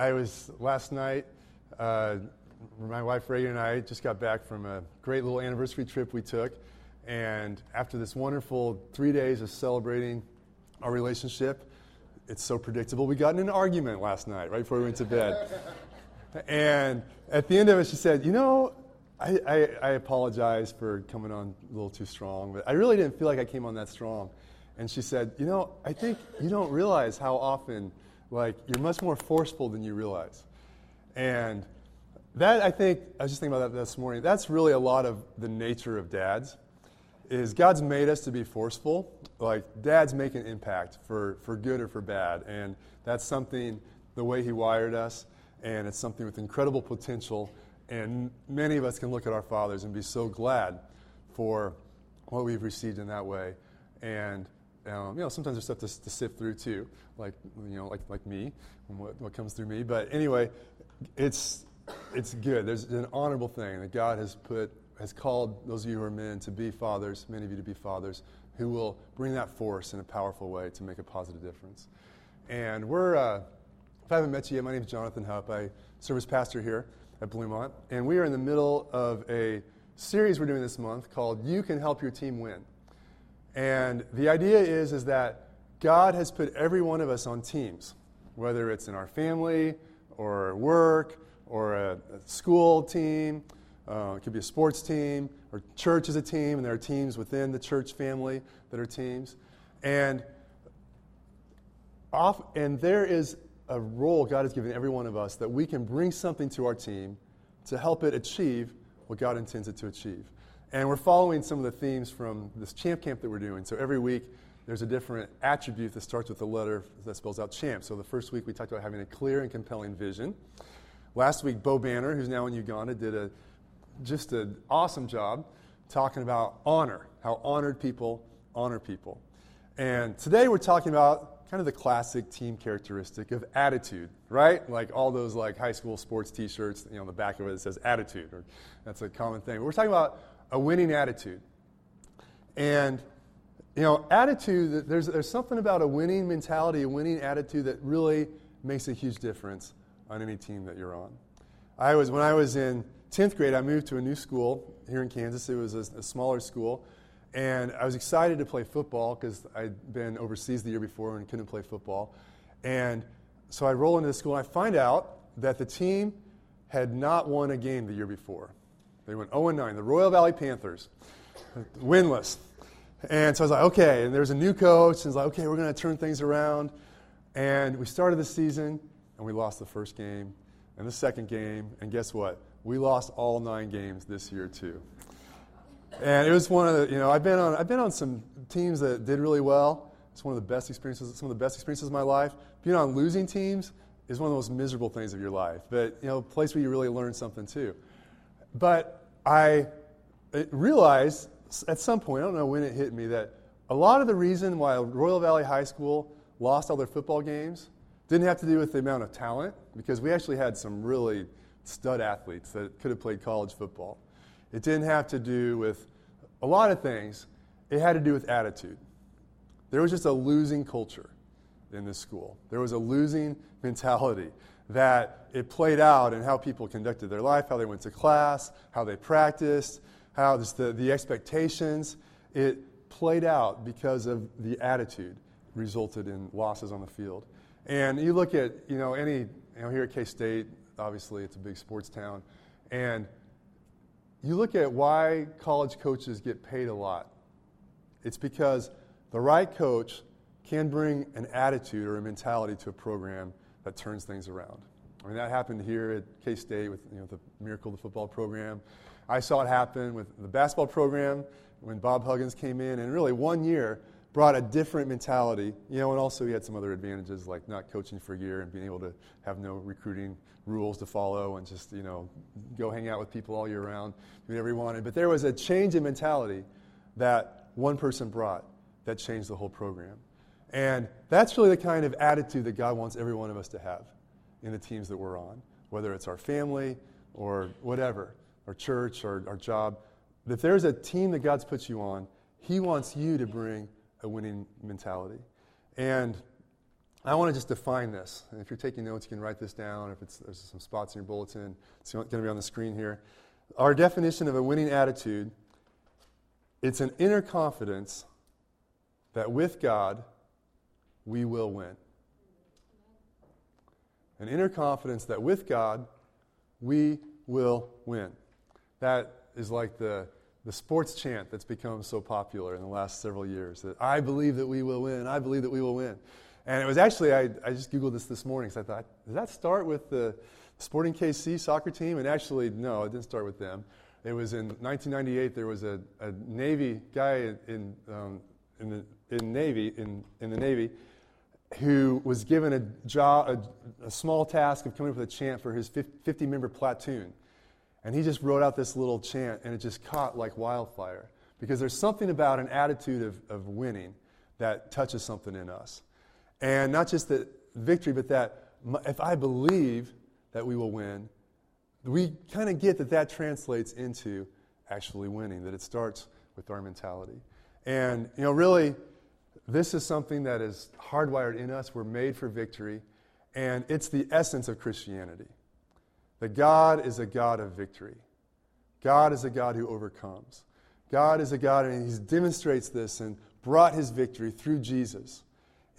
I was last night. Uh, my wife Reagan and I just got back from a great little anniversary trip we took, and after this wonderful three days of celebrating our relationship, it's so predictable. We got in an argument last night, right before we went to bed. and at the end of it, she said, You know, I, I, I, apologize for coming on a little too strong, but I really didn't feel like I came on that strong. And she said, You know, I think you don't realize how often, like, you're much more forceful than you realize. And that, I think, I was just thinking about that this morning. That's really a lot of the nature of dads. Is God's made us to be forceful. Like, dads make an impact for, for good or for bad. And that's something, the way He wired us, and it's something with incredible potential and many of us can look at our fathers and be so glad for what we've received in that way. And um, you know, sometimes there's stuff to, to, sift through too, like you know, like like me, and what, what comes through me. But anyway, it's it's good. There's an honorable thing that God has put has called those of you who are men to be fathers, many of you to be fathers, who will bring that force in a powerful way to make a positive difference. And we're, uh, if I haven't met you yet, my name is Jonathan Hupp. I serve as pastor here at Bluemont. And we are in the middle of a series we're doing this month called You Can Help Your Team Win. And the idea is, is that God has put every one of us on teams, whether it's in our family or work or a, a school team, uh, it could be a sports team, or church is a team, and there are teams within the church family that are teams. And, off, and there is a role God has given every one of us that we can bring something to our team to help it achieve what God intends it to achieve. And we're following some of the themes from this champ camp that we're doing. So every week, there's a different attribute that starts with a letter that spells out champ. So the first week, we talked about having a clear and compelling vision. Last week, Bo Banner, who's now in Uganda, did a, just an awesome job talking about honor, how honored people honor people. And today, we're talking about kind of the classic team characteristic of attitude, right? Like all those like high school sports T-shirts, you know, on the back of it, it says attitude, or that's a common thing. But we're talking about a winning attitude, and you know, attitude. There's there's something about a winning mentality, a winning attitude that really makes a huge difference on any team that you're on. I was when I was in 10th grade, I moved to a new school here in Kansas. It was a, a smaller school and I was excited to play football because I'd been overseas the year before and couldn't play football. And so I roll into the school and I find out that the team had not won a game the year before. They went 0 9, the Royal Valley Panthers, winless. And so I was like, okay. And there's a new coach, and it's like, okay, we're going to turn things around. And we started the season, and we lost the first game and the second game. And guess what? We lost all nine games this year, too. And it was one of the, you know, I've been on, I've been on some teams that did really well. It's one of the best experiences, some of the best experiences of my life. Being on losing teams is one of the most miserable things of your life. But, you know, a place where you really learn something too. But I realized at some point, I don't know when it hit me, that a lot of the reason why Royal Valley High School lost all their football games didn't have to do with the amount of talent, because we actually had some really stud athletes that could have played college football. It didn't have to do with a lot of things. It had to do with attitude. There was just a losing culture in this school. There was a losing mentality that it played out in how people conducted their life, how they went to class, how they practiced, how just the, the expectations. It played out because of the attitude resulted in losses on the field. And you look at, you know, any, you know, here at K State, obviously it's a big sports town, and you look at why college coaches get paid a lot. It's because the right coach can bring an attitude or a mentality to a program that turns things around. I mean, that happened here at K State with you know, the Miracle of the Football program. I saw it happen with the basketball program when Bob Huggins came in, and really one year brought a different mentality. You know, and also he had some other advantages like not coaching for a year and being able to have no recruiting rules to follow and just, you know, go hang out with people all year round, do whatever he wanted. But there was a change in mentality that one person brought that changed the whole program. And that's really the kind of attitude that God wants every one of us to have in the teams that we're on, whether it's our family or whatever, our church or our job. If there's a team that God's put you on, He wants you to bring a winning mentality. And I want to just define this. And if you're taking notes, you can write this down. If there's some spots in your bulletin, it's going to be on the screen here. Our definition of a winning attitude it's an inner confidence that with God, we will win. An inner confidence that with God, we will win. That is like the, the sports chant that's become so popular in the last several years that I believe that we will win, I believe that we will win. And it was actually, I, I just Googled this this morning because I thought, does that start with the Sporting KC soccer team? And actually, no, it didn't start with them. It was in 1998, there was a, a Navy guy in, um, in, the, in, Navy, in, in the Navy who was given a, job, a, a small task of coming up with a chant for his 50 member platoon. And he just wrote out this little chant, and it just caught like wildfire. Because there's something about an attitude of, of winning that touches something in us. And not just that victory, but that if I believe that we will win, we kind of get that that translates into actually winning, that it starts with our mentality. And, you know, really, this is something that is hardwired in us. We're made for victory. And it's the essence of Christianity that God is a God of victory. God is a God who overcomes. God is a God, and He demonstrates this and brought His victory through Jesus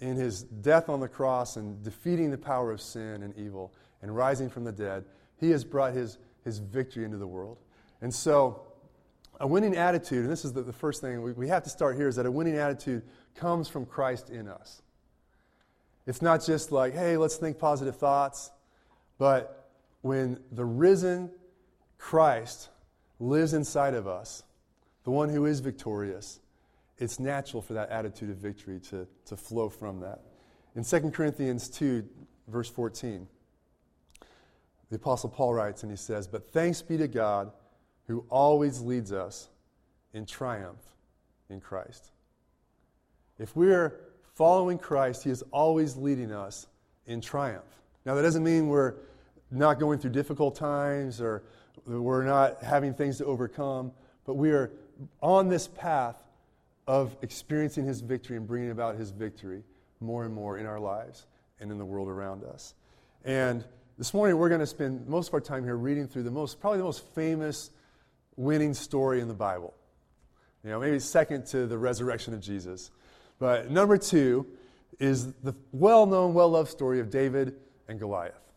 in His death on the cross and defeating the power of sin and evil and rising from the dead. He has brought His, his victory into the world. And so, a winning attitude, and this is the, the first thing we, we have to start here, is that a winning attitude comes from Christ in us. It's not just like, hey, let's think positive thoughts, but when the risen Christ lives inside of us, the one who is victorious, it's natural for that attitude of victory to, to flow from that. In 2 Corinthians 2, verse 14, the Apostle Paul writes and he says, But thanks be to God who always leads us in triumph in Christ. If we're following Christ, he is always leading us in triumph. Now, that doesn't mean we're not going through difficult times or we're not having things to overcome, but we are on this path of experiencing His victory and bringing about His victory more and more in our lives and in the world around us. And this morning we're going to spend most of our time here reading through the most, probably the most famous winning story in the Bible. You know, maybe second to the resurrection of Jesus. But number two is the well known, well loved story of David and Goliath.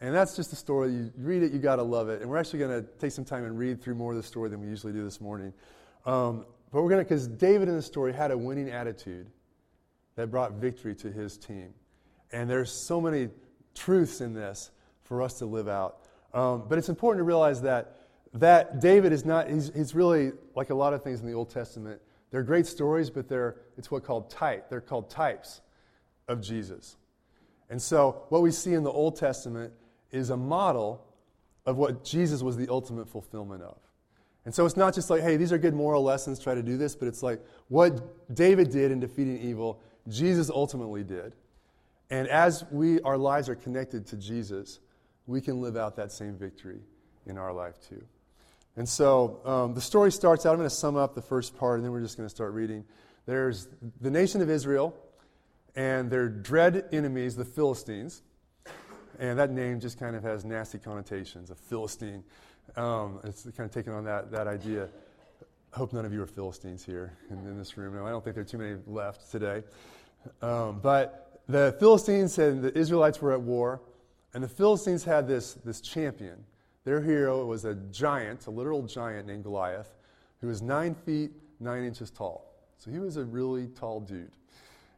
And that's just a story. You read it, you got to love it. And we're actually going to take some time and read through more of the story than we usually do this morning. Um, but we're going to, because David in the story had a winning attitude that brought victory to his team. And there's so many truths in this for us to live out. Um, but it's important to realize that that David is not, he's, he's really like a lot of things in the Old Testament. They're great stories, but they're, it's what called type. They're called types of Jesus. And so what we see in the Old Testament is a model of what Jesus was the ultimate fulfillment of. And so it's not just like, hey, these are good moral lessons, try to do this, but it's like what David did in defeating evil, Jesus ultimately did. And as we, our lives are connected to Jesus, we can live out that same victory in our life too. And so um, the story starts out, I'm going to sum up the first part, and then we're just going to start reading. There's the nation of Israel and their dread enemies, the Philistines. And that name just kind of has nasty connotations, a Philistine. Um, it's kind of taking on that, that idea. I hope none of you are Philistines here in, in this room. No, I don't think there are too many left today. Um, but the Philistines and the Israelites were at war, and the Philistines had this, this champion. Their hero was a giant, a literal giant named Goliath, who was nine feet, nine inches tall. So he was a really tall dude.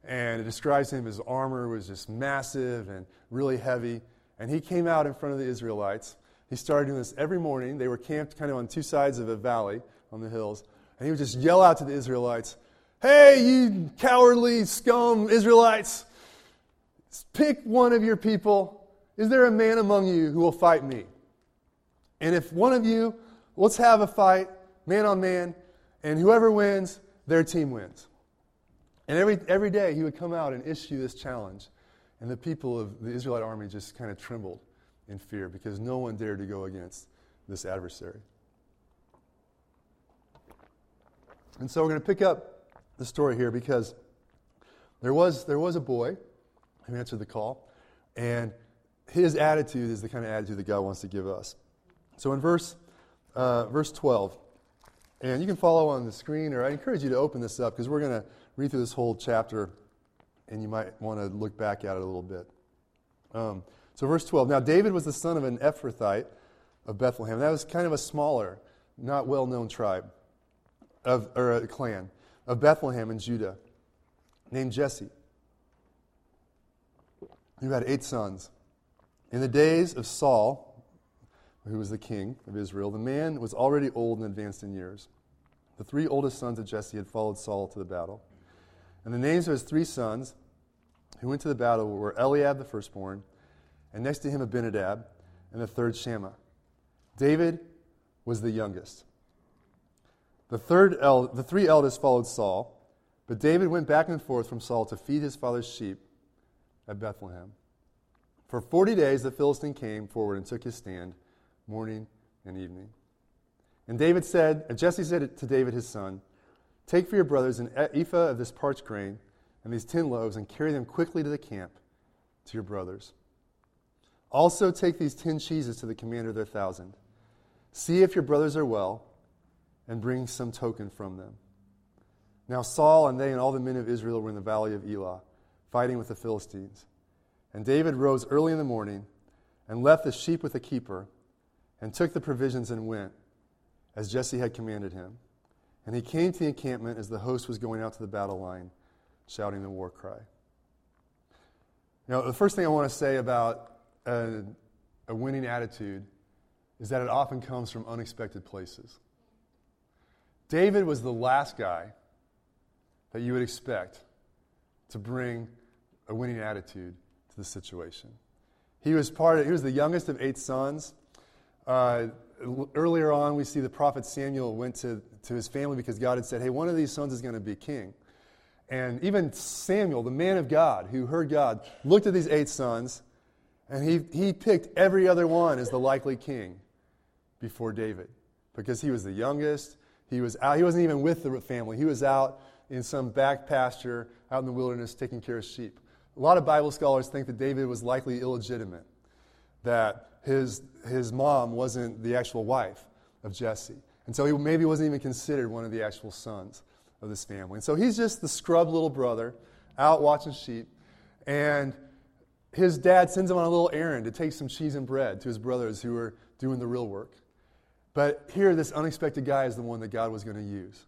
And it describes him, his armor was just massive and really heavy. And he came out in front of the Israelites. He started doing this every morning. They were camped kind of on two sides of a valley on the hills. And he would just yell out to the Israelites, Hey, you cowardly scum Israelites, pick one of your people. Is there a man among you who will fight me? And if one of you, let's have a fight, man on man, and whoever wins, their team wins. And every, every day he would come out and issue this challenge. And the people of the Israelite army just kind of trembled in fear because no one dared to go against this adversary. And so we're going to pick up the story here because there was, there was a boy who answered the call. And his attitude is the kind of attitude that God wants to give us. So in verse, uh, verse 12, and you can follow on the screen, or I encourage you to open this up because we're going to read through this whole chapter, and you might want to look back at it a little bit. Um, so, verse 12. Now, David was the son of an Ephrathite of Bethlehem. That was kind of a smaller, not well known tribe, of, or a clan of Bethlehem in Judah, named Jesse, who had eight sons. In the days of Saul, who was the king of Israel, the man was already old and advanced in years. The three oldest sons of Jesse had followed Saul to the battle. And the names of his three sons who went to the battle were Eliab the firstborn, and next to him Abinadab, and the third Shammah. David was the youngest. The, third el- the three eldest followed Saul, but David went back and forth from Saul to feed his father's sheep at Bethlehem. For 40 days the Philistine came forward and took his stand, morning and evening. And David said, and Jesse said to David his son, Take for your brothers an ephah of this parched grain and these ten loaves, and carry them quickly to the camp to your brothers. Also take these ten cheeses to the commander of their thousand. See if your brothers are well, and bring some token from them. Now Saul and they and all the men of Israel were in the valley of Elah, fighting with the Philistines. And David rose early in the morning and left the sheep with the keeper, and took the provisions and went, as Jesse had commanded him. And he came to the encampment as the host was going out to the battle line, shouting the war cry. Now, the first thing I want to say about a, a winning attitude is that it often comes from unexpected places. David was the last guy that you would expect to bring a winning attitude to the situation. He was part of, he was the youngest of eight sons. Uh, earlier on, we see the prophet Samuel went to, to his family because God had said, Hey, one of these sons is going to be king. And even Samuel, the man of God who heard God, looked at these eight sons and he, he picked every other one as the likely king before David because he was the youngest. He, was out, he wasn't even with the family, he was out in some back pasture out in the wilderness taking care of sheep. A lot of Bible scholars think that David was likely illegitimate, that his, his mom wasn't the actual wife of Jesse. And so he maybe wasn't even considered one of the actual sons of this family. And so he's just the scrub little brother out watching sheep. And his dad sends him on a little errand to take some cheese and bread to his brothers who are doing the real work. But here, this unexpected guy is the one that God was going to use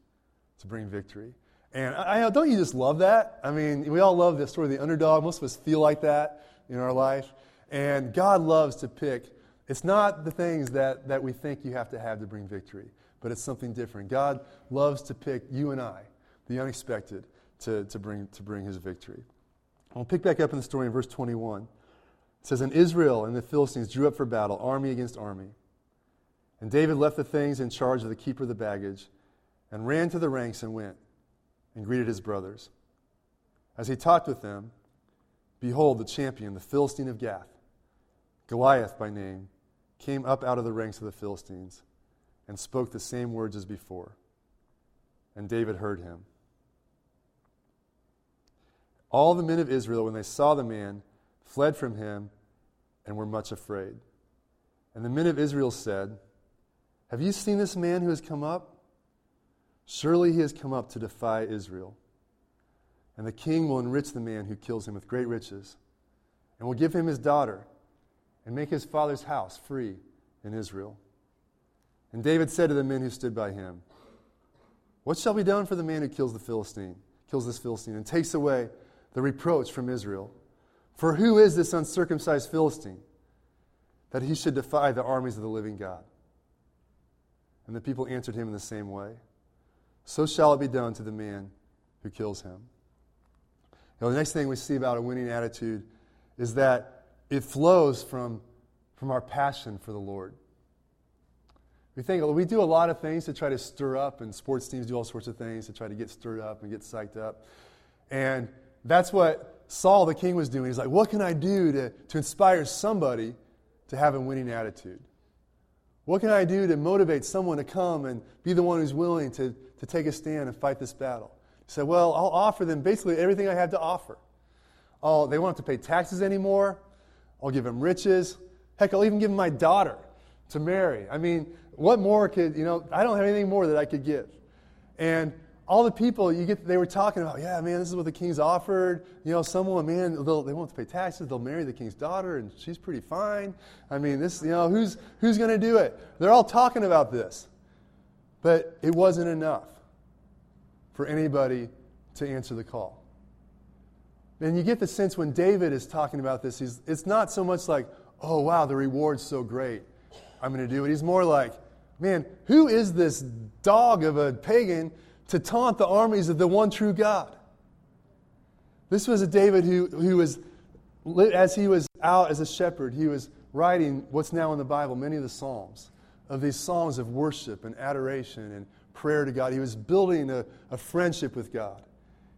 to bring victory. And I, I, don't you just love that? I mean, we all love the story of the underdog. Most of us feel like that in our life. And God loves to pick. It's not the things that, that we think you have to have to bring victory, but it's something different. God loves to pick you and I, the unexpected, to, to, bring, to bring his victory. I'll pick back up in the story in verse 21. It says, And Israel and the Philistines drew up for battle, army against army. And David left the things in charge of the keeper of the baggage and ran to the ranks and went and greeted his brothers. As he talked with them, behold, the champion, the Philistine of Gath, Goliath by name, came up out of the ranks of the Philistines and spoke the same words as before. And David heard him. All the men of Israel, when they saw the man, fled from him and were much afraid. And the men of Israel said, Have you seen this man who has come up? Surely he has come up to defy Israel. And the king will enrich the man who kills him with great riches, and will give him his daughter, and make his father's house free in Israel. And David said to the men who stood by him, What shall be done for the man who kills the Philistine, kills this Philistine, and takes away the reproach from Israel. For who is this uncircumcised Philistine that he should defy the armies of the living God? And the people answered him in the same way So shall it be done to the man who kills him. Now, the next thing we see about a winning attitude is that it flows from, from our passion for the Lord. We think we do a lot of things to try to stir up, and sports teams do all sorts of things to try to get stirred up and get psyched up. And that's what Saul the king was doing. He's like, what can I do to, to inspire somebody to have a winning attitude? What can I do to motivate someone to come and be the one who's willing to, to take a stand and fight this battle? He said, Well, I'll offer them basically everything I have to offer. Oh, they won't have to pay taxes anymore. I'll give them riches. Heck, I'll even give them my daughter to marry. I mean, what more could, you know, I don't have anything more that I could give. And all the people you get, they were talking about, yeah, man, this is what the king's offered. You know, someone, man, they won't pay taxes. They'll marry the king's daughter, and she's pretty fine. I mean, this, you know, who's, who's going to do it? They're all talking about this. But it wasn't enough for anybody to answer the call. And you get the sense when David is talking about this, he's, it's not so much like, oh, wow, the reward's so great. I'm going to do it. He's more like, man, who is this dog of a pagan to taunt the armies of the one true God? This was a David who, who was, as he was out as a shepherd, he was writing what's now in the Bible, many of the Psalms, of these songs of worship and adoration and prayer to God. He was building a, a friendship with God.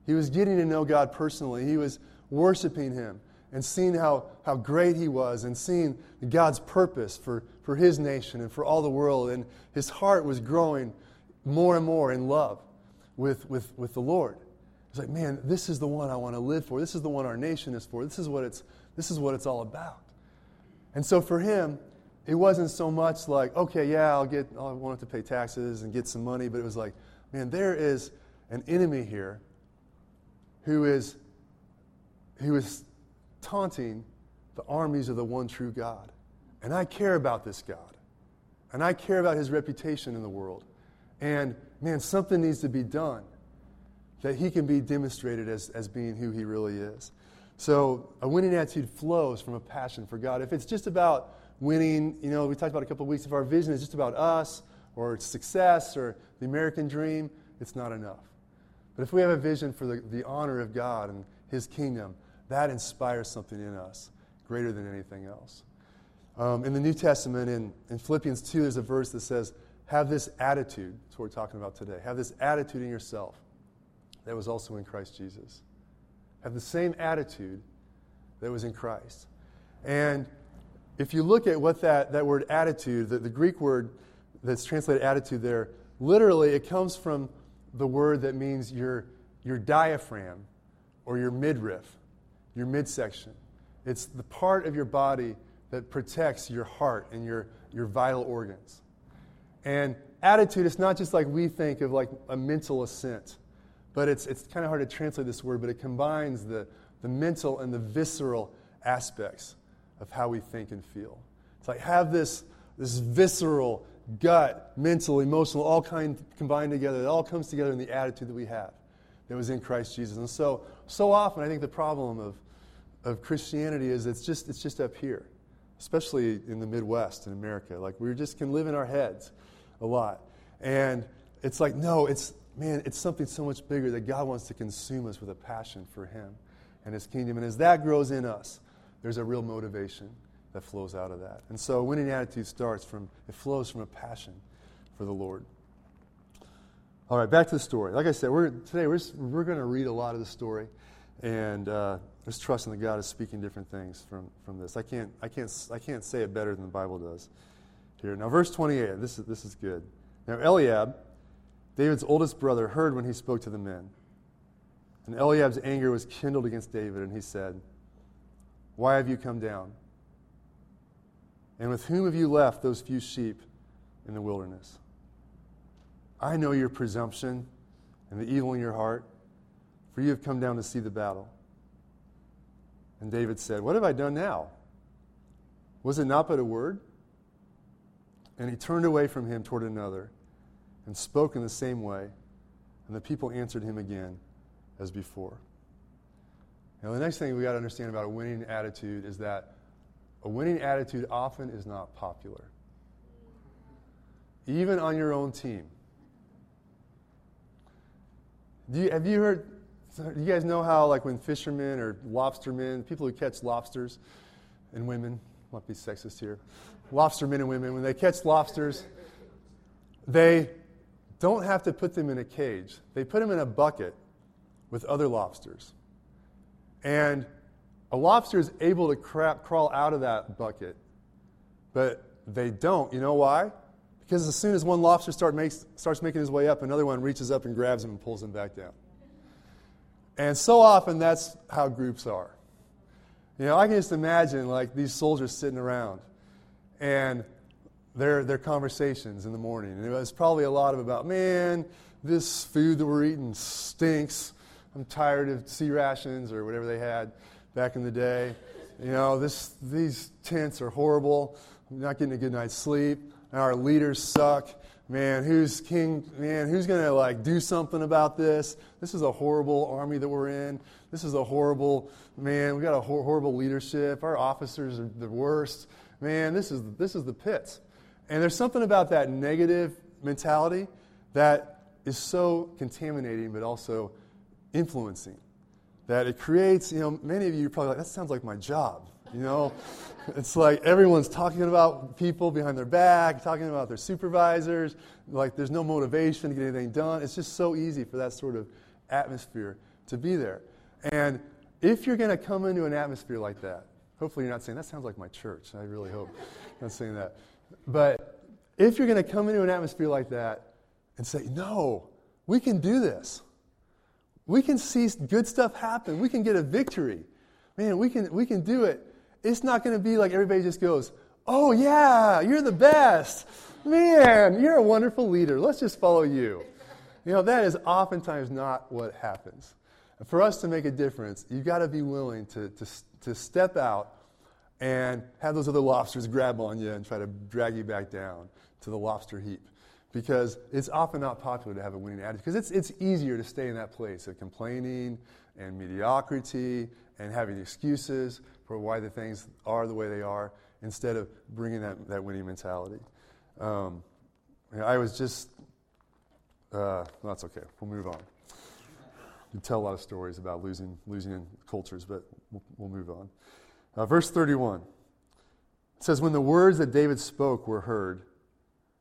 He was getting to know God personally. He was worshiping Him and seeing how, how great He was and seeing God's purpose for, for His nation and for all the world. And his heart was growing more and more in love with, with, with the Lord. He's like, man, this is the one I want to live for. This is the one our nation is for. This is what it's, this is what it's all about. And so for him, it wasn't so much like, okay, yeah, I'll get, I want to pay taxes and get some money, but it was like, man, there is an enemy here who is, who is taunting the armies of the one true God. And I care about this God. And I care about his reputation in the world. And man, something needs to be done that he can be demonstrated as, as being who he really is. So a winning attitude flows from a passion for God. If it's just about winning, you know, we talked about a couple of weeks, if our vision is just about us or success or the American dream, it's not enough. But if we have a vision for the, the honor of God and His kingdom, that inspires something in us greater than anything else. Um, in the New Testament, in, in Philippians 2, there's a verse that says, Have this attitude, that's what we're talking about today. Have this attitude in yourself that was also in Christ Jesus. Have the same attitude that was in Christ. And if you look at what that, that word attitude, the, the Greek word that's translated attitude there, literally it comes from the word that means your, your diaphragm or your midriff, your midsection. It's the part of your body that protects your heart and your, your vital organs. And attitude is not just like we think of like a mental assent, but it's, it's kind of hard to translate this word, but it combines the, the mental and the visceral aspects of how we think and feel. It's like have this, this visceral gut, mental, emotional, all kind combined together. It all comes together in the attitude that we have that was in Christ Jesus. And so, so often, I think the problem of, of Christianity is it's just, it's just up here, especially in the Midwest in America. Like, we just can live in our heads a lot. And it's like, no, it's, man, it's something so much bigger that God wants to consume us with a passion for Him and His kingdom. And as that grows in us, there's a real motivation that flows out of that. And so winning attitude starts from, it flows from a passion for the Lord. All right, back to the story. Like I said, we're, today we're, we're going to read a lot of the story and uh, just trusting that God is speaking different things from, from this. I can't, I, can't, I can't say it better than the Bible does here. Now, verse 28, this is, this is good. Now, Eliab, David's oldest brother, heard when he spoke to the men. And Eliab's anger was kindled against David, and he said, Why have you come down? And with whom have you left those few sheep in the wilderness? I know your presumption and the evil in your heart, for you have come down to see the battle. And David said, What have I done now? Was it not but a word? And he turned away from him toward another and spoke in the same way. And the people answered him again as before. Now, the next thing we got to understand about a winning attitude is that a winning attitude often is not popular, even on your own team. Do you, have you heard? Do you guys know how, like, when fishermen or lobstermen, people who catch lobsters, and women, might be sexist here, lobstermen and women, when they catch lobsters, they don't have to put them in a cage. They put them in a bucket with other lobsters. And a lobster is able to cra- crawl out of that bucket, but they don't. You know why? Because as soon as one lobster start makes, starts making his way up, another one reaches up and grabs him and pulls him back down. And so often that's how groups are. You know, I can just imagine like these soldiers sitting around and their, their conversations in the morning. And it was probably a lot of about, man, this food that we're eating stinks. I'm tired of C rations or whatever they had back in the day. You know, this, these tents are horrible. I'm not getting a good night's sleep. Our leaders suck. Man, who's king? Man, who's going to like do something about this? This is a horrible army that we're in. This is a horrible man. We got a hor- horrible leadership. Our officers are the worst. Man, this is this is the pits. And there's something about that negative mentality that is so contaminating, but also influencing. That it creates, you know, many of you are probably like, that sounds like my job. You know, it's like everyone's talking about people behind their back, talking about their supervisors. Like there's no motivation to get anything done. It's just so easy for that sort of atmosphere to be there. And if you're going to come into an atmosphere like that, hopefully you're not saying, that sounds like my church. I really hope not saying that. But if you're going to come into an atmosphere like that and say, no, we can do this. We can see good stuff happen. We can get a victory. Man, we can, we can do it. It's not going to be like everybody just goes, oh, yeah, you're the best. Man, you're a wonderful leader. Let's just follow you. You know, that is oftentimes not what happens. For us to make a difference, you've got to be willing to, to, to step out and have those other lobsters grab on you and try to drag you back down to the lobster heap. Because it's often not popular to have a winning attitude. Because it's, it's easier to stay in that place of complaining and mediocrity and having excuses for why the things are the way they are instead of bringing that, that winning mentality. Um, I was just, uh, that's okay. We'll move on. You tell a lot of stories about losing, losing in cultures, but we'll, we'll move on. Uh, verse 31 it says, When the words that David spoke were heard,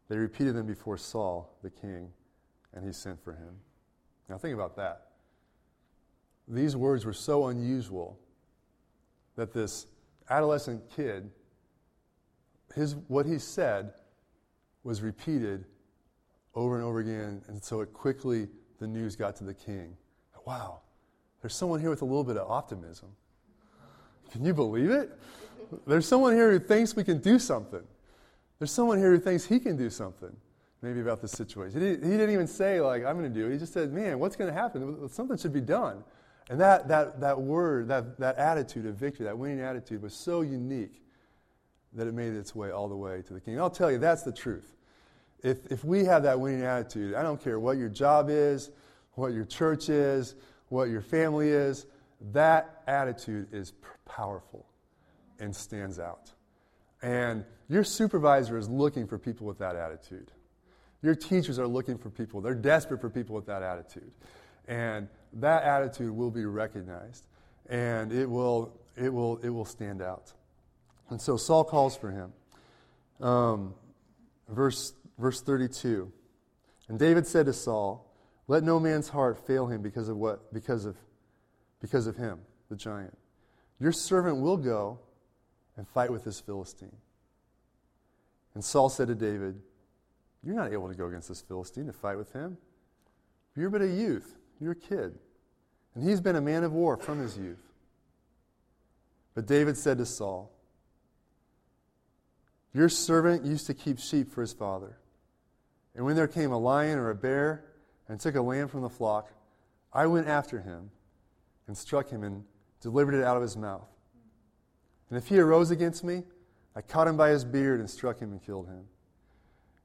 they repeated them before Saul, the king, and he sent for him. Now, think about that. These words were so unusual that this adolescent kid, his, what he said was repeated over and over again, and so it quickly, the news got to the king. Wow, there's someone here with a little bit of optimism. Can you believe it? There's someone here who thinks we can do something. There's someone here who thinks he can do something, maybe about this situation. He didn't, he didn't even say, like, I'm going to do it. He just said, man, what's going to happen? Something should be done. And that, that, that word, that, that attitude of victory, that winning attitude, was so unique that it made its way all the way to the king. And I'll tell you, that's the truth. If, if we have that winning attitude, I don't care what your job is, what your church is, what your family is, that attitude is powerful and stands out. And your supervisor is looking for people with that attitude. Your teachers are looking for people. They're desperate for people with that attitude. And that attitude will be recognized and it will, it will, it will stand out. And so Saul calls for him. Um, verse, verse 32. And David said to Saul, Let no man's heart fail him because of what? Because of, because of him, the giant. Your servant will go and fight with this Philistine. And Saul said to David, You're not able to go against this Philistine to fight with him. You're but a youth. You're a kid. And he's been a man of war from his youth. But David said to Saul, Your servant used to keep sheep for his father. And when there came a lion or a bear and took a lamb from the flock, I went after him and struck him and delivered it out of his mouth. And if he arose against me, I caught him by his beard and struck him and killed him.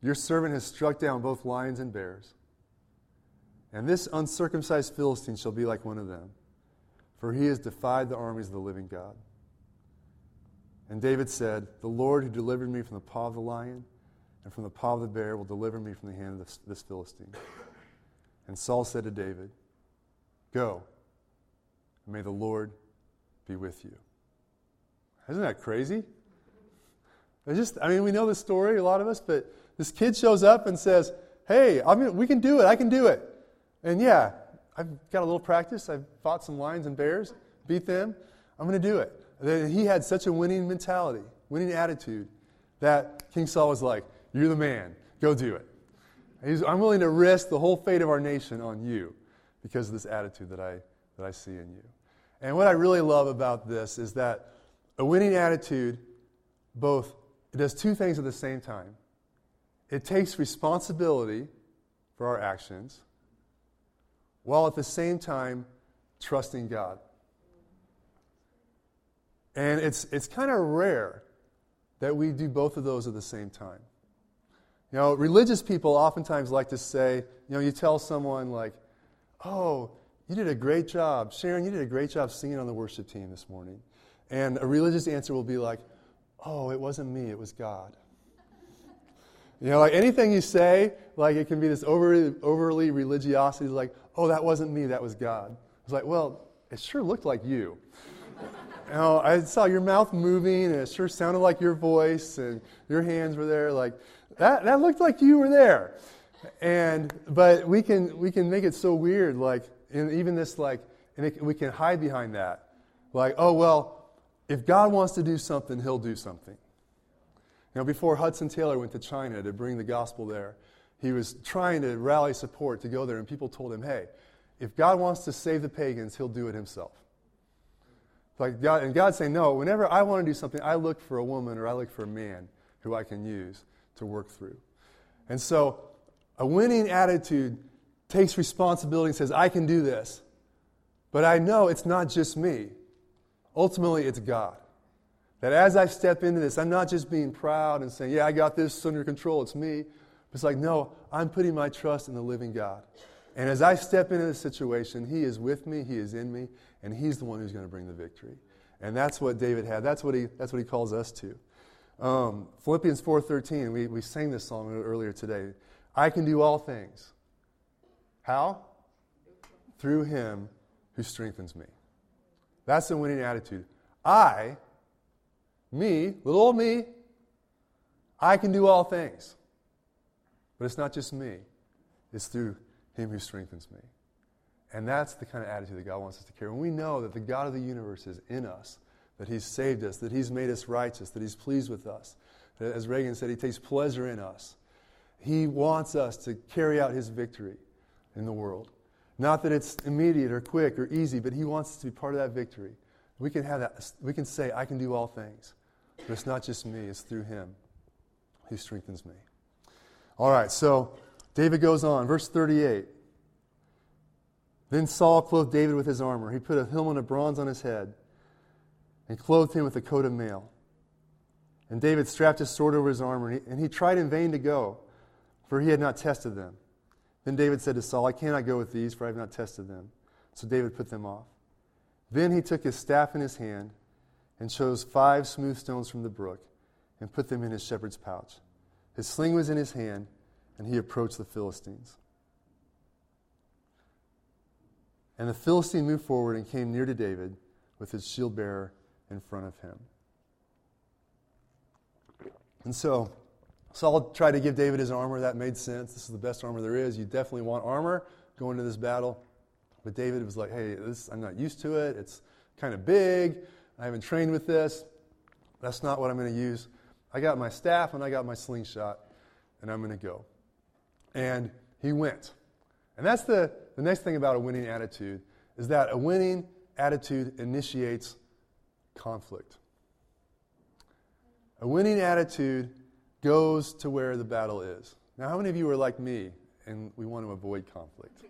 Your servant has struck down both lions and bears. And this uncircumcised Philistine shall be like one of them, for he has defied the armies of the living God. And David said, The Lord who delivered me from the paw of the lion and from the paw of the bear will deliver me from the hand of this, this Philistine. And Saul said to David, Go, and may the Lord be with you. Isn't that crazy? It's just, I mean, we know the story, a lot of us, but this kid shows up and says, Hey, I mean, we can do it. I can do it. And yeah, I've got a little practice. I've fought some lions and bears, beat them. I'm going to do it. he had such a winning mentality, winning attitude, that King Saul was like, You're the man. Go do it. He's, I'm willing to risk the whole fate of our nation on you because of this attitude that I, that I see in you. And what I really love about this is that A winning attitude both does two things at the same time. It takes responsibility for our actions while at the same time trusting God. And it's, it's kind of rare that we do both of those at the same time. You know, religious people oftentimes like to say, you know, you tell someone, like, oh, you did a great job. Sharon, you did a great job singing on the worship team this morning. And a religious answer will be like, oh, it wasn't me, it was God. You know, like anything you say, like it can be this overly, overly religiosity, like, oh, that wasn't me, that was God. It's like, well, it sure looked like you. you know, I saw your mouth moving, and it sure sounded like your voice, and your hands were there. Like that, that looked like you were there. And but we can we can make it so weird, like and even this like, and it, we can hide behind that, like, oh well, if God wants to do something, He'll do something. Know, before Hudson Taylor went to China to bring the gospel there, he was trying to rally support to go there, and people told him, hey, if God wants to save the pagans, He'll do it Himself. Like God, and God's saying, no, whenever I want to do something, I look for a woman or I look for a man who I can use to work through. And so a winning attitude takes responsibility and says, I can do this. But I know it's not just me. Ultimately, it's God. That as I step into this, I'm not just being proud and saying, Yeah, I got this under control, it's me. It's like, no, I'm putting my trust in the living God. And as I step into this situation, He is with me, He is in me, and He's the one who's going to bring the victory. And that's what David had. That's what He, that's what he calls us to. Um, Philippians 4.13, we, we sang this song earlier today. I can do all things. How? Through Him who strengthens me. That's the winning attitude. I, me, little old me, I can do all things. But it's not just me, it's through Him who strengthens me. And that's the kind of attitude that God wants us to carry. When we know that the God of the universe is in us, that He's saved us, that He's made us righteous, that He's pleased with us, that, as Reagan said, He takes pleasure in us. He wants us to carry out His victory in the world. Not that it's immediate or quick or easy, but He wants us to be part of that victory. We can have that. We can say, I can do all things. But it's not just me, it's through Him who strengthens me. All right, so David goes on. Verse 38. Then Saul clothed David with his armor. He put a helmet of bronze on his head and clothed him with a coat of mail. And David strapped his sword over his armor, and he, and he tried in vain to go, for he had not tested them. Then David said to Saul, I cannot go with these, for I have not tested them. So David put them off. Then he took his staff in his hand and chose five smooth stones from the brook and put them in his shepherd's pouch. His sling was in his hand, and he approached the Philistines. And the Philistine moved forward and came near to David with his shield bearer in front of him. And so Saul tried to give David his armor. That made sense. This is the best armor there is. You definitely want armor going to this battle. But David was like, hey, this, I'm not used to it. It's kind of big. I haven't trained with this. That's not what I'm going to use. I got my staff and I got my slingshot, and I'm going to go. And he went. And that's the, the next thing about a winning attitude is that a winning attitude initiates conflict. A winning attitude goes to where the battle is. Now, how many of you are like me and we want to avoid conflict?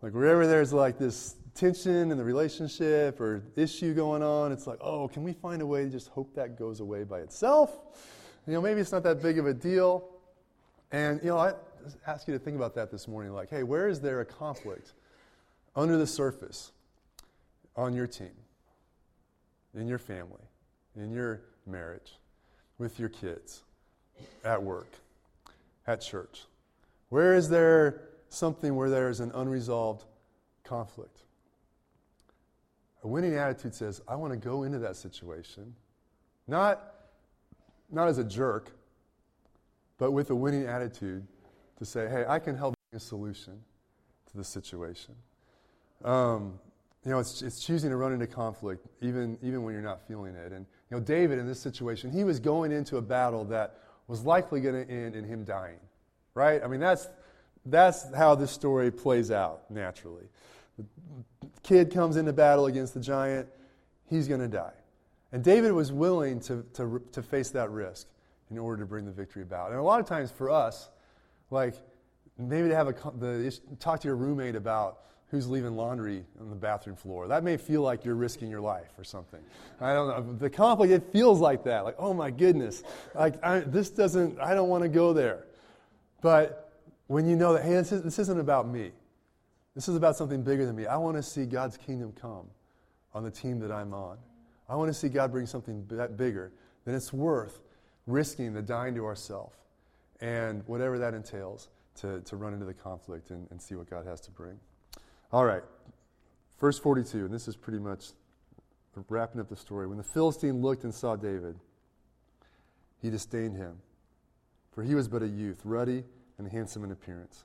Like, wherever there's like this tension in the relationship or issue going on, it's like, oh, can we find a way to just hope that goes away by itself? You know, maybe it's not that big of a deal. And, you know, I ask you to think about that this morning. Like, hey, where is there a conflict under the surface on your team, in your family, in your marriage, with your kids? at work, at church? Where is there something where there is an unresolved conflict? A winning attitude says, I want to go into that situation, not, not as a jerk, but with a winning attitude to say, hey, I can help a solution to the situation. Um, you know, it's, it's choosing to run into conflict even, even when you're not feeling it. And, you know, David in this situation, he was going into a battle that was likely going to end in him dying, right? I mean, that's, that's how this story plays out naturally. Kid comes into battle against the giant, he's going to die. And David was willing to, to, to face that risk in order to bring the victory about. And a lot of times for us, like maybe to have a the, talk to your roommate about who's leaving laundry on the bathroom floor. That may feel like you're risking your life or something. I don't know. The conflict, it feels like that. Like, oh my goodness, like I, this doesn't. I don't want to go there. But when you know that, hey, this, is, this isn't about me. This is about something bigger than me. I want to see God's kingdom come on the team that I'm on. I want to see God bring something bigger. Then it's worth risking the dying to ourselves and whatever that entails to, to run into the conflict and, and see what God has to bring. All right, verse 42, and this is pretty much wrapping up the story. When the Philistine looked and saw David, he disdained him, for he was but a youth, ruddy and handsome in appearance.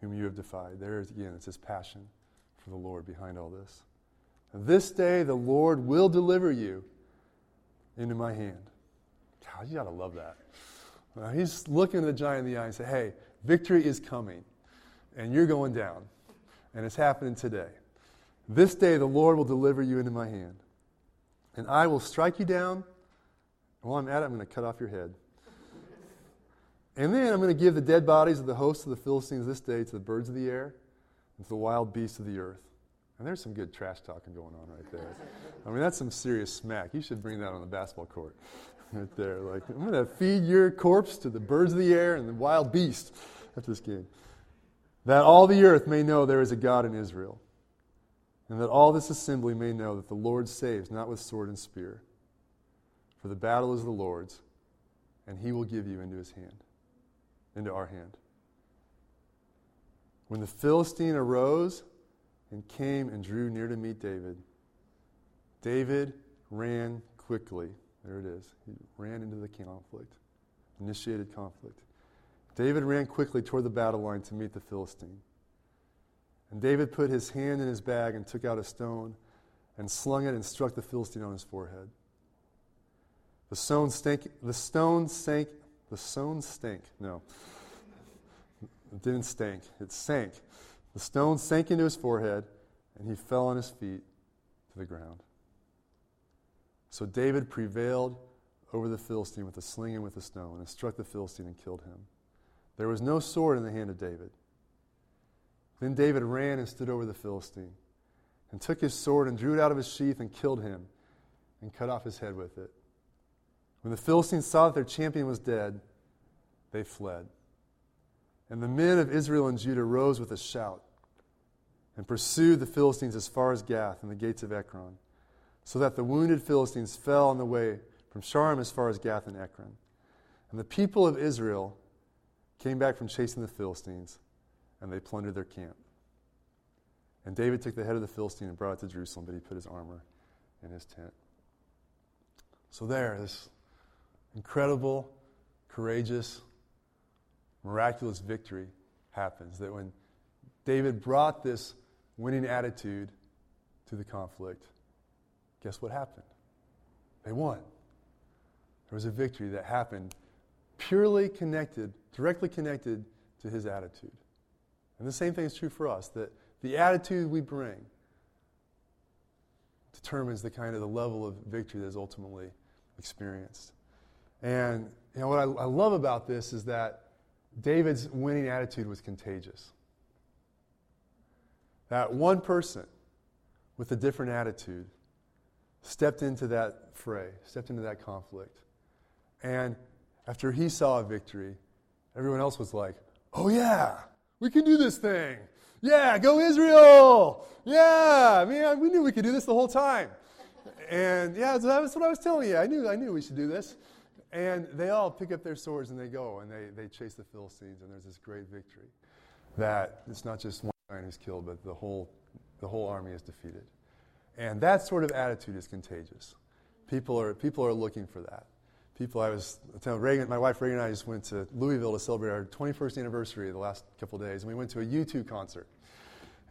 whom you have defied. There is again, it's his passion for the Lord behind all this. This day the Lord will deliver you into my hand. God, you got to love that. Now, he's looking at the giant in the eye and say, Hey, victory is coming, and you're going down, and it's happening today. This day the Lord will deliver you into my hand, and I will strike you down. While I'm at it, I'm going to cut off your head. And then I'm going to give the dead bodies of the hosts of the Philistines this day to the birds of the air and to the wild beasts of the earth. And there's some good trash talking going on right there. I mean, that's some serious smack. You should bring that on the basketball court right there. Like, I'm going to feed your corpse to the birds of the air and the wild beasts after this game. That all the earth may know there is a God in Israel, and that all this assembly may know that the Lord saves, not with sword and spear. For the battle is the Lord's, and he will give you into his hand, into our hand. When the Philistine arose and came and drew near to meet David, David ran quickly there it is. He ran into the conflict, initiated conflict. David ran quickly toward the battle line to meet the Philistine. And David put his hand in his bag and took out a stone and slung it and struck the Philistine on his forehead. The stone stank, the stone sank, the stone stink. No. It didn't stink, it sank. The stone sank into his forehead, and he fell on his feet to the ground. So David prevailed over the Philistine with a sling and with a stone, and struck the Philistine and killed him. There was no sword in the hand of David. Then David ran and stood over the Philistine, and took his sword and drew it out of his sheath and killed him, and cut off his head with it. When the Philistines saw that their champion was dead, they fled. And the men of Israel and Judah rose with a shout and pursued the Philistines as far as Gath and the gates of Ekron so that the wounded Philistines fell on the way from Shaaraim as far as Gath and Ekron. And the people of Israel came back from chasing the Philistines, and they plundered their camp. And David took the head of the Philistine and brought it to Jerusalem, but he put his armor in his tent. So there, this incredible, courageous, miraculous victory happens. That when David brought this winning attitude to the conflict, guess what happened? They won. There was a victory that happened purely connected, directly connected to his attitude. And the same thing is true for us that the attitude we bring determines the kind of the level of victory that is ultimately experienced. And you know what I, I love about this is that David's winning attitude was contagious. That one person with a different attitude stepped into that fray, stepped into that conflict. And after he saw a victory, everyone else was like, oh, yeah, we can do this thing. Yeah, go Israel. Yeah, man, we knew we could do this the whole time. And yeah, that's what I was telling you. I knew, I knew we should do this. And they all pick up their swords and they go and they, they chase the Philistines, and there's this great victory. That it's not just one man who's killed, but the whole, the whole army is defeated. And that sort of attitude is contagious. People are, people are looking for that. People, I was telling Reagan, my wife Reagan and I just went to Louisville to celebrate our 21st anniversary the last couple days, and we went to a U2 concert.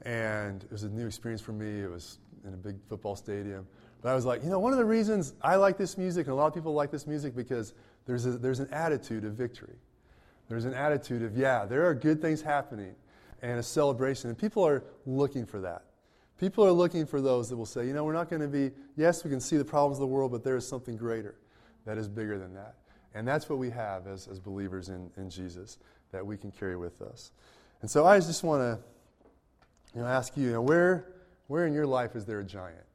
And it was a new experience for me. It was in a big football stadium. But I was like, you know, one of the reasons I like this music, and a lot of people like this music, because there's, a, there's an attitude of victory. There's an attitude of, yeah, there are good things happening, and a celebration. And people are looking for that. People are looking for those that will say, you know, we're not going to be, yes, we can see the problems of the world, but there is something greater that is bigger than that. And that's what we have as, as believers in, in Jesus that we can carry with us. And so I just want to you know, ask you, you know, where, where in your life is there a giant?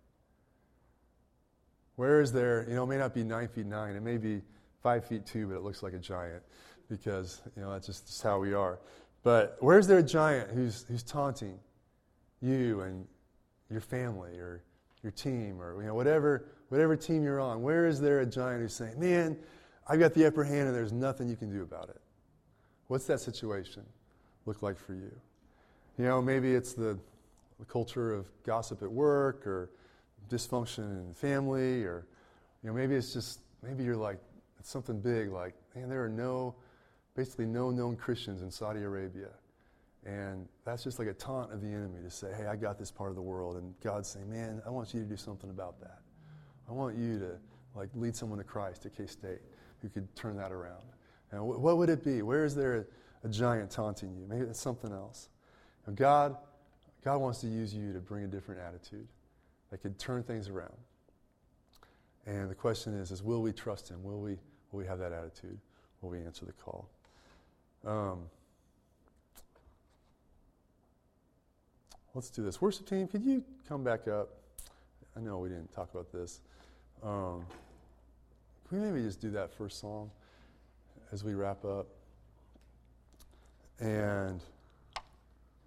Where is there, you know, it may not be nine feet nine, it may be five feet two, but it looks like a giant because, you know, that's just, just how we are. But where is there a giant who's, who's taunting you and your family or your team or, you know, whatever, whatever team you're on? Where is there a giant who's saying, man, I've got the upper hand and there's nothing you can do about it? What's that situation look like for you? You know, maybe it's the, the culture of gossip at work or dysfunction in family, or you know, maybe it's just maybe you're like it's something big, like man, there are no, basically no known Christians in Saudi Arabia, and that's just like a taunt of the enemy to say, hey, I got this part of the world, and God's saying, man, I want you to do something about that. I want you to like lead someone to Christ at K State who could turn that around. And what would it be? Where is there a, a giant taunting you? Maybe it's something else. Now, God, God wants to use you to bring a different attitude that could turn things around. And the question is, is will we trust him? Will we, will we have that attitude? Will we answer the call? Um, let's do this. Worship team, could you come back up? I know we didn't talk about this. Um, can we maybe just do that first song as we wrap up? And